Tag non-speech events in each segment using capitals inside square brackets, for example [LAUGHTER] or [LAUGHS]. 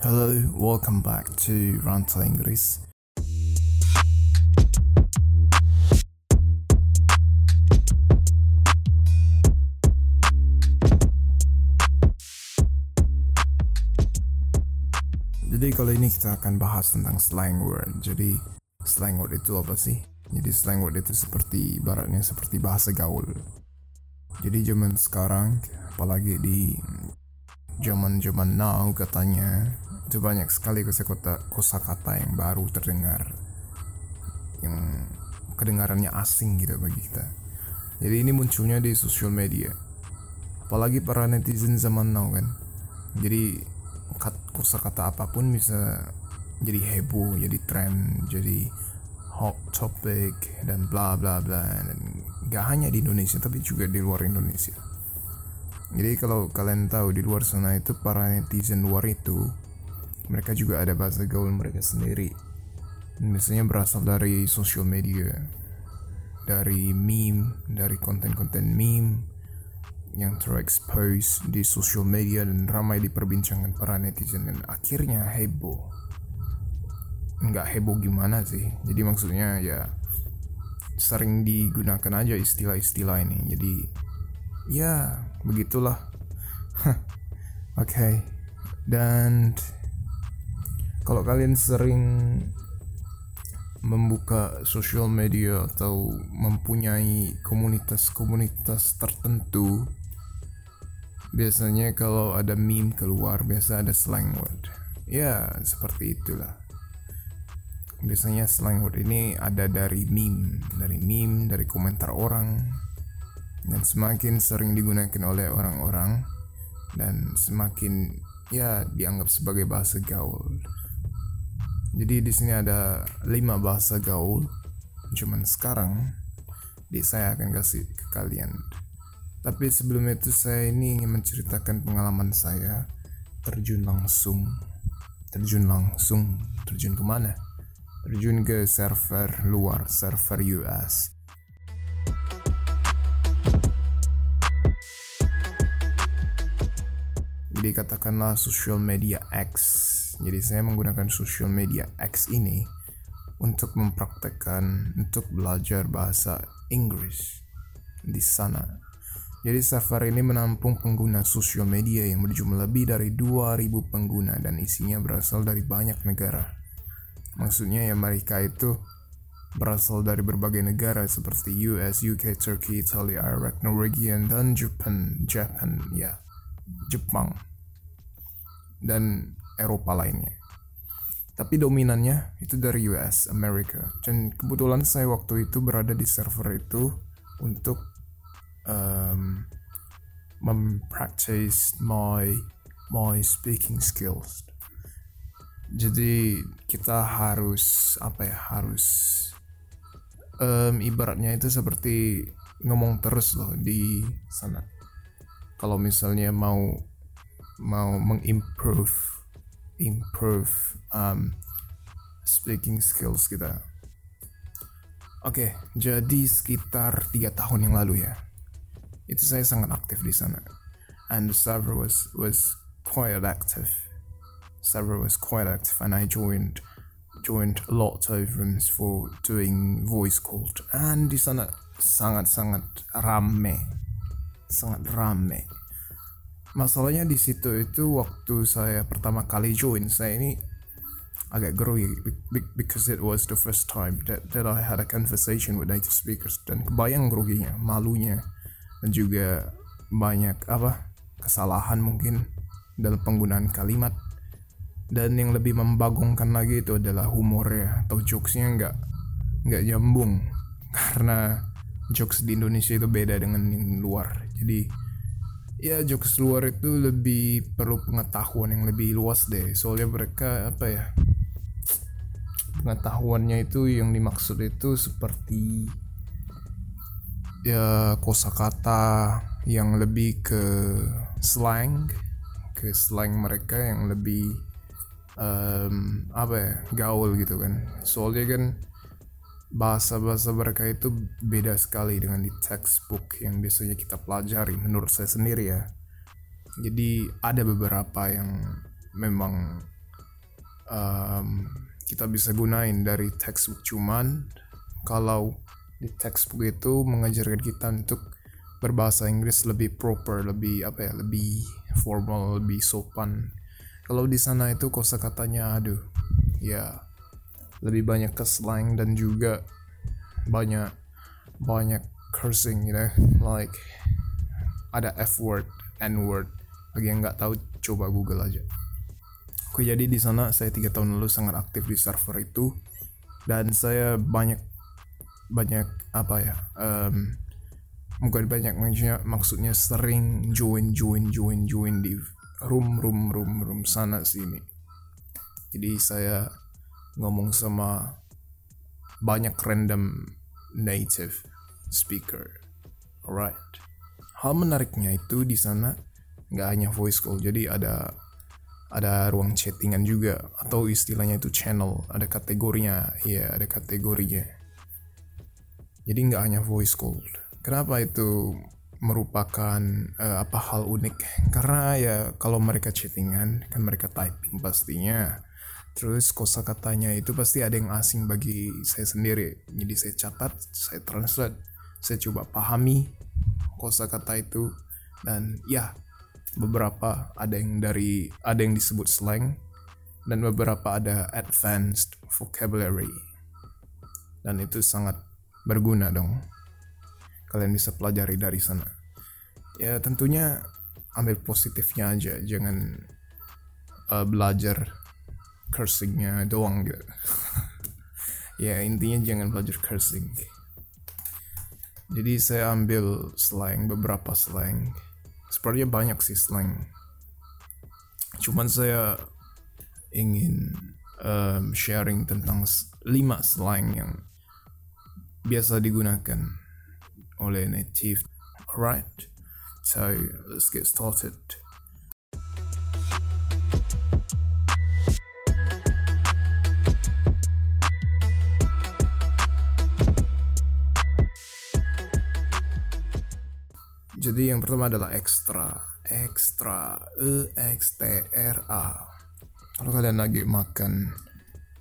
Hello, welcome back to Rantau Inggris. Jadi kali ini kita akan bahas tentang slang word. Jadi slang word itu apa sih? Jadi slang word itu seperti ibaratnya seperti bahasa gaul. Jadi zaman sekarang, apalagi di zaman-zaman now katanya itu banyak sekali kosakata kosakata yang baru terdengar yang kedengarannya asing gitu bagi kita. Jadi ini munculnya di sosial media. Apalagi para netizen zaman now kan. Jadi kosakata apa pun bisa jadi heboh, jadi tren, jadi hot topic dan bla bla bla dan gak hanya di Indonesia tapi juga di luar Indonesia. Jadi kalau kalian tahu di luar sana itu para netizen luar itu mereka juga ada bahasa gaul mereka sendiri. Dan biasanya berasal dari social media, dari meme, dari konten-konten meme yang terexpose di social media dan ramai diperbincangkan para netizen dan akhirnya heboh. Nggak heboh gimana sih? Jadi maksudnya ya sering digunakan aja istilah-istilah ini. Jadi ya begitulah [LAUGHS] oke okay. dan kalau kalian sering membuka sosial media atau mempunyai komunitas-komunitas tertentu biasanya kalau ada meme keluar biasa ada slang word ya seperti itulah biasanya slang word ini ada dari meme dari meme dari komentar orang dan semakin sering digunakan oleh orang-orang dan semakin ya dianggap sebagai bahasa gaul. Jadi di sini ada lima bahasa gaul, cuman sekarang di saya akan kasih ke kalian. Tapi sebelum itu saya ini ingin menceritakan pengalaman saya terjun langsung, terjun langsung, terjun ke mana? Terjun ke server luar, server US Jadi katakanlah social media X. Jadi saya menggunakan social media X ini untuk mempraktekkan untuk belajar bahasa Inggris di sana. Jadi server ini menampung pengguna sosial media yang berjumlah lebih dari 2000 pengguna dan isinya berasal dari banyak negara. Maksudnya ya mereka itu berasal dari berbagai negara seperti US, UK, Turkey, Italia, Iraq, Norwegia, dan Japan, Japan, ya, Jepang dan Eropa lainnya. Tapi dominannya itu dari US, Amerika. Dan kebetulan saya waktu itu berada di server itu untuk um, mempractice my my speaking skills. Jadi kita harus apa ya harus um, ibaratnya itu seperti ngomong terus loh di sana. Kalau misalnya mau mau mengimprove improve um, speaking skills kita. Oke, okay, jadi sekitar tiga tahun yang lalu ya, itu saya sangat aktif di sana, and the server was was quite active. Server was quite active, and I joined joined a lot of rooms for doing voice call, and di sana sangat sangat rame, sangat rame masalahnya di situ itu waktu saya pertama kali join saya ini agak grogi because it was the first time that, that I had a conversation with native speakers. Dan kebayang groginya malunya dan juga banyak apa kesalahan mungkin dalam penggunaan kalimat. Dan yang lebih membagongkan lagi itu adalah humornya atau jokesnya nggak nggak nyambung. Karena jokes di Indonesia itu beda dengan yang luar. Jadi ya jokes luar itu lebih perlu pengetahuan yang lebih luas deh. Soalnya mereka apa ya pengetahuannya itu yang dimaksud itu seperti ya kosakata yang lebih ke slang ke slang mereka yang lebih um, apa ya gaul gitu kan. Soalnya kan bahasa-bahasa mereka itu beda sekali dengan di textbook yang biasanya kita pelajari menurut saya sendiri ya. Jadi ada beberapa yang memang um, kita bisa gunain dari textbook cuman kalau di textbook itu mengajarkan kita untuk berbahasa Inggris lebih proper, lebih apa ya, lebih formal, lebih sopan. Kalau di sana itu kosakatanya aduh, ya lebih banyak ke slang dan juga banyak banyak cursing you know like ada F word, N word. Bagi yang nggak tahu coba Google aja. Oke jadi di sana saya tiga tahun lalu sangat aktif di server itu dan saya banyak banyak apa ya um, bukan banyak maksudnya maksudnya sering join join join join di room room room room sana sini jadi saya ngomong sama banyak random native speaker alright hal menariknya itu di sana nggak hanya voice call jadi ada ada ruang chattingan juga atau istilahnya itu channel ada kategorinya ya ada kategorinya jadi nggak hanya voice call. Kenapa itu merupakan uh, apa hal unik? Karena ya kalau mereka chattingan kan mereka typing pastinya. Terus kosa katanya itu pasti ada yang asing bagi saya sendiri. Jadi saya catat, saya translate, saya coba pahami kosa kata itu dan ya beberapa ada yang dari ada yang disebut slang dan beberapa ada advanced vocabulary dan itu sangat berguna dong. Kalian bisa pelajari dari sana. Ya tentunya ambil positifnya aja, jangan uh, belajar cursingnya doang gitu. [LAUGHS] ya intinya jangan belajar cursing. Jadi saya ambil slang, beberapa slang. Sepertinya banyak sih slang. Cuman saya ingin um, sharing tentang lima slang yang biasa digunakan oleh native. Alright, so let's get started. Jadi yang pertama adalah ekstra, ekstra, e x t r a. Kalau kalian lagi makan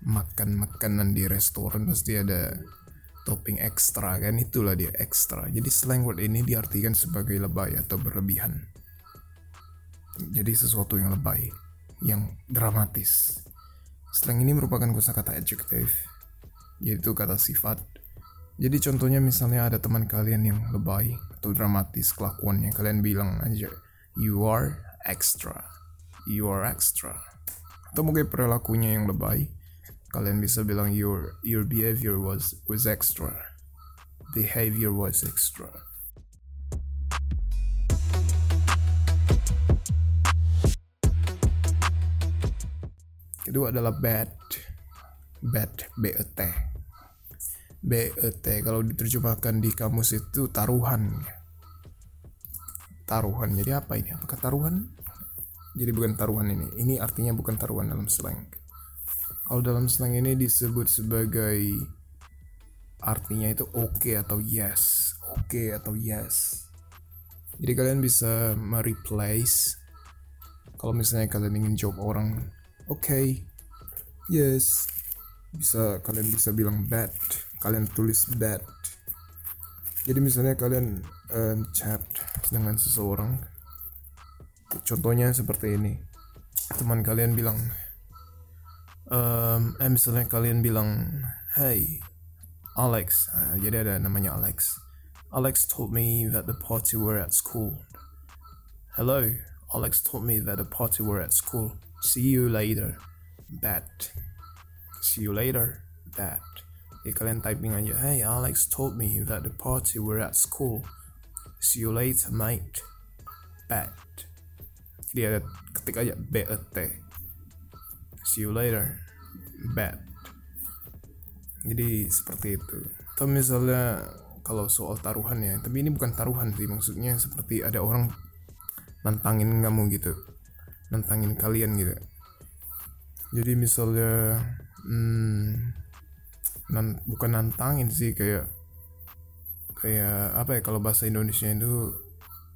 makan makanan di restoran pasti ada topping ekstra kan? Itulah dia ekstra jadi slang word ini diartikan sebagai lebay atau berlebihan. Jadi sesuatu yang lebay yang dramatis. Slang ini merupakan kosakata adjective yaitu kata sifat. Jadi contohnya misalnya ada teman kalian yang lebay atau dramatis kelakuannya. Kalian bilang aja you are extra. You are extra. Atau mungkin perilakunya yang lebay. Kalian bisa bilang your your behavior was was extra. Behavior was extra. Kedua adalah bad. Bad bet bet kalau diterjemahkan di kamus itu taruhan. Taruhan. Jadi apa ini? Apakah taruhan? Jadi bukan taruhan ini. Ini artinya bukan taruhan dalam slang. Kalau dalam slang ini disebut sebagai artinya itu oke okay atau yes, oke okay atau yes. Jadi kalian bisa mereplace. Kalau misalnya kalian ingin jawab orang oke, okay, yes, bisa kalian bisa bilang bad, kalian tulis bad. Jadi misalnya kalian um, chat dengan seseorang, contohnya seperti ini, teman kalian bilang um, eh misalnya kalian bilang hey Alex. Uh, jadi ada namanya Alex. Alex told me that the party were at school. Hello Alex told me that the party were at school. See you later bet see you later bet ya kalian typing aja hey Alex told me that the party were at school. See you later mate. Bet jadi ada ketik aja bet see you later. Bad. Jadi seperti itu. Atau misalnya kalau soal taruhan ya tapi ini bukan taruhan sih maksudnya seperti ada orang nantangin kamu gitu. Nantangin kalian gitu. Jadi misalnya hmm, nan, bukan nantangin sih kayak kayak apa ya kalau bahasa Indonesia itu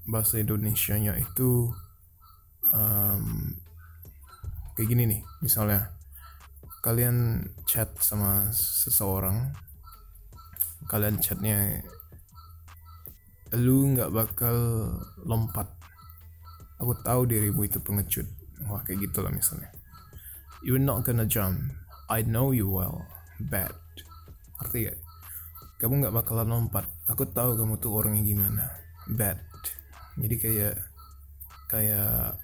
bahasa Indonesia nya itu um, kayak gini nih misalnya kalian chat sama seseorang kalian chatnya lu nggak bakal lompat. Aku tahu dirimu itu pengecut. Wah kayak gitu lah misalnya. You're not gonna jump. I know you well bad. Arti gak? Kamu nggak bakalan lompat. Aku tahu kamu tuh orangnya gimana. Bad. Jadi kayak kayak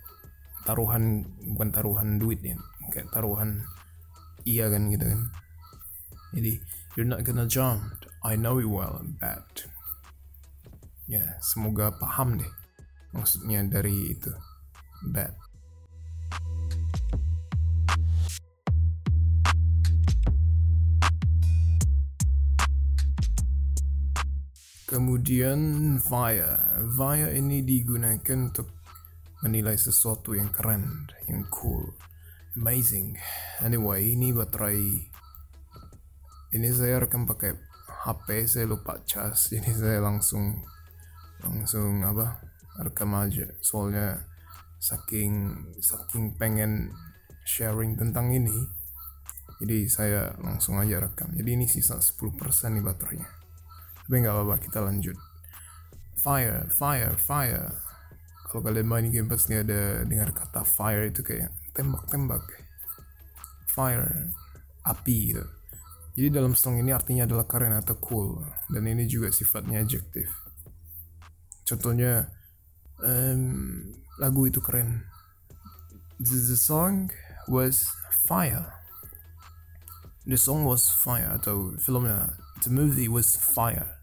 taruhan bukan taruhan duit ya. Kayak taruhan iya kan gitu kan. Jadi you're not gonna jump. I know you well bad. Ya semoga paham deh maksudnya dari itu. Bad Kemudian Via. Via ini digunakan untuk menilai sesuatu yang keren, yang cool, amazing. Anyway, ini baterai. Ini saya rekam pakai HP, saya lupa cas, [LAUGHS] jadi saya langsung langsung apa rekam aja. Soalnya saking saking pengen sharing tentang ini, jadi saya langsung aja rekam. Jadi ini sisa 10% nih baterainya tapi nggak apa-apa kita lanjut. Fire fire fire. Kalau kalian main game pasti ada dengar kata fire itu kayak tembak-tembak. Fire api gitu. Jadi dalam song ini artinya adalah keren atau cool. Dan ini juga sifatnya adjektif. Contohnya um, lagu itu keren. The, the song was fire. The song was fire atau filmnya the movie was fire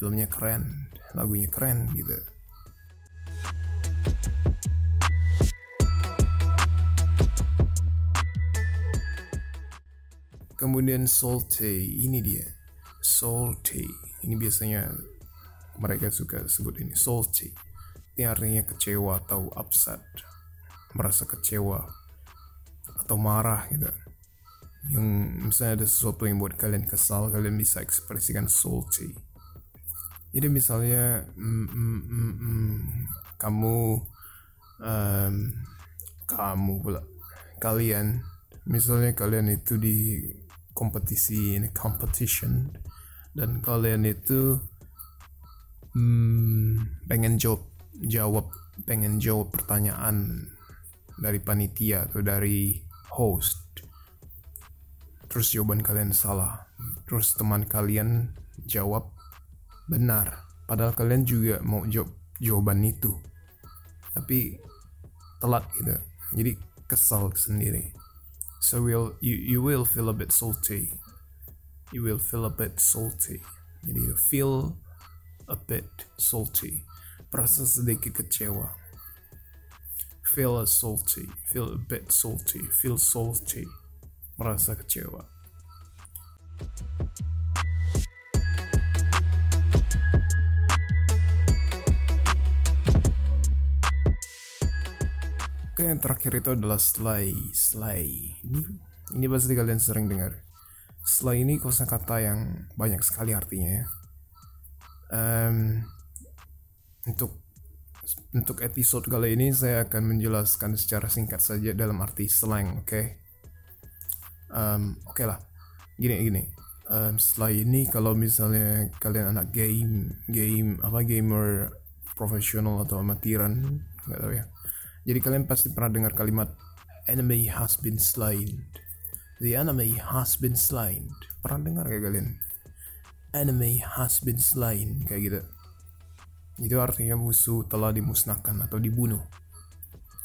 filmnya keren lagunya keren gitu. Kemudian salty ini dia. Salty ini biasanya mereka suka sebut ini salty ini artinya kecewa atau upset merasa kecewa atau marah gitu. Yang misalnya ada sesuatu yang buat kalian kesal kalian bisa ekspresikan salty jadi misalnya mm, mm, mm, mm, kamu um, kamu pula kalian misalnya kalian itu di kompetisi ini competition dan kalian itu hmm, pengen jawab jawab pengen jawab pertanyaan dari panitia atau dari host. Terus jawaban kalian salah. Terus teman kalian jawab benar. Padahal kalian juga mau jawab jawaban itu. Tapi telat gitu. Jadi kesal sendiri. So will you you will feel a bit salty. You will feel a bit salty. Jadi feel a bit salty. Merasa sedikit kecewa. Feel a salty. Feel a bit salty. Feel salty. Merasa kecewa Oke, yang terakhir itu adalah slay. Slay. Ini, ini pasti kalian sering dengar. Slay ini kosakata yang banyak sekali artinya ya. Um, untuk untuk episode kali ini saya akan menjelaskan secara singkat saja dalam arti slang, oke? Okay? Um, oke okay lah, gini gini. Um, setelah ini kalau misalnya kalian anak game, game apa gamer profesional atau amatiran, nggak tahu ya jadi kalian pasti pernah dengar kalimat enemy has been slain. The enemy has been slain. Pernah dengar kayak kalian? Enemy has been slain kayak gitu. Itu artinya musuh telah dimusnahkan atau dibunuh.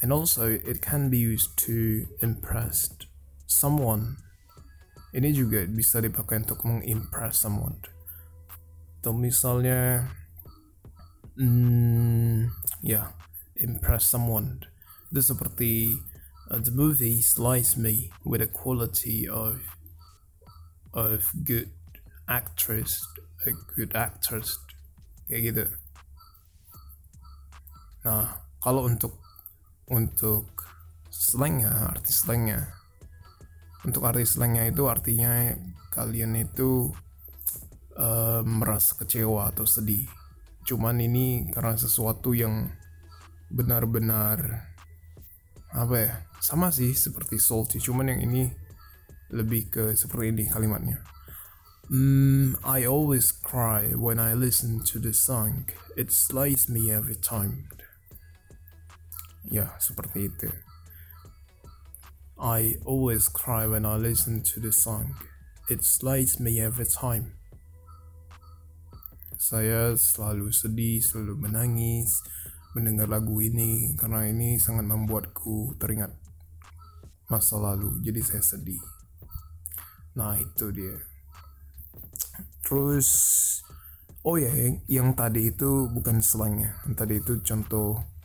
And also it can be used to impress someone. Ini juga bisa dipakai untuk mengimpress someone. Atau misalnya, hmm, ya, yeah, impress someone. Itu seperti uh, the movie slice me with a quality of of good actress, a good actress kayak gitu. Nah, kalau untuk untuk slangnya, arti slangnya, untuk arti slangnya itu artinya kalian itu uh, merasa kecewa atau sedih. Cuman ini karena sesuatu yang benar-benar apa ya sama sih seperti salty cuman yang ini lebih ke seperti ini kalimatnya. Mm, I always cry when I listen to the song. It slays me every time. Ya seperti itu. I always cry when I listen to the song. It slays me every time. Saya selalu sedih, selalu menangis mendengar lagu ini karena ini sangat membuatku teringat masa lalu. Jadi saya sedih. Nah itu dia. Terus oh ya yang, yang tadi itu bukan slangnya. Yang tadi itu contoh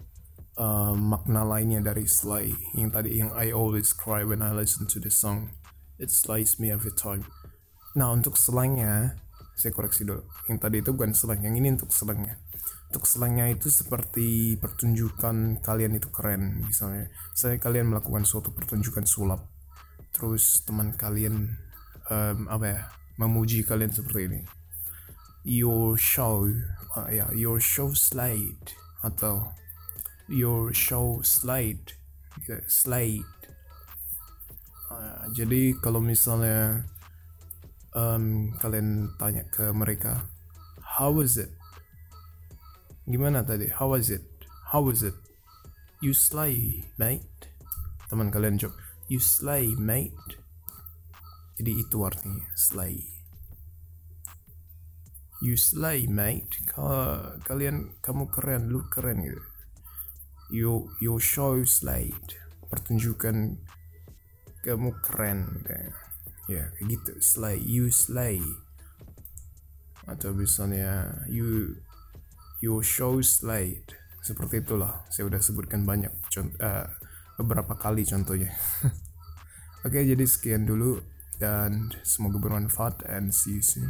uh, makna lainnya dari Sly yang tadi yang I always cry when I listen to the song it slays me every time nah untuk slangnya saya koreksi dulu yang tadi itu bukan slang yang ini untuk slangnya untuk slangnya itu seperti pertunjukan kalian itu keren misalnya. Saya kalian melakukan suatu pertunjukan sulap terus teman kalian um, apa ya memuji kalian seperti ini. Your show uh, ya yeah, your show slide atau your show slide slide. Uh, jadi kalau misalnya um, kalian tanya ke mereka how was it gimana tadi? How was it? How was it? You slay mate. Teman kalian jawab you slay mate. Jadi itu artinya slay you slay mate. Kalian kamu keren lu keren gitu. Your your show slide pertunjukan kamu keren kayak ya kayak gitu. Slay you slay atau misalnya you your show slide. Seperti itulah. Saya udah sebutkan banyak contoh uh, beberapa kali contohnya. [LAUGHS] Oke okay, jadi sekian dulu dan semoga bermanfaat and see you soon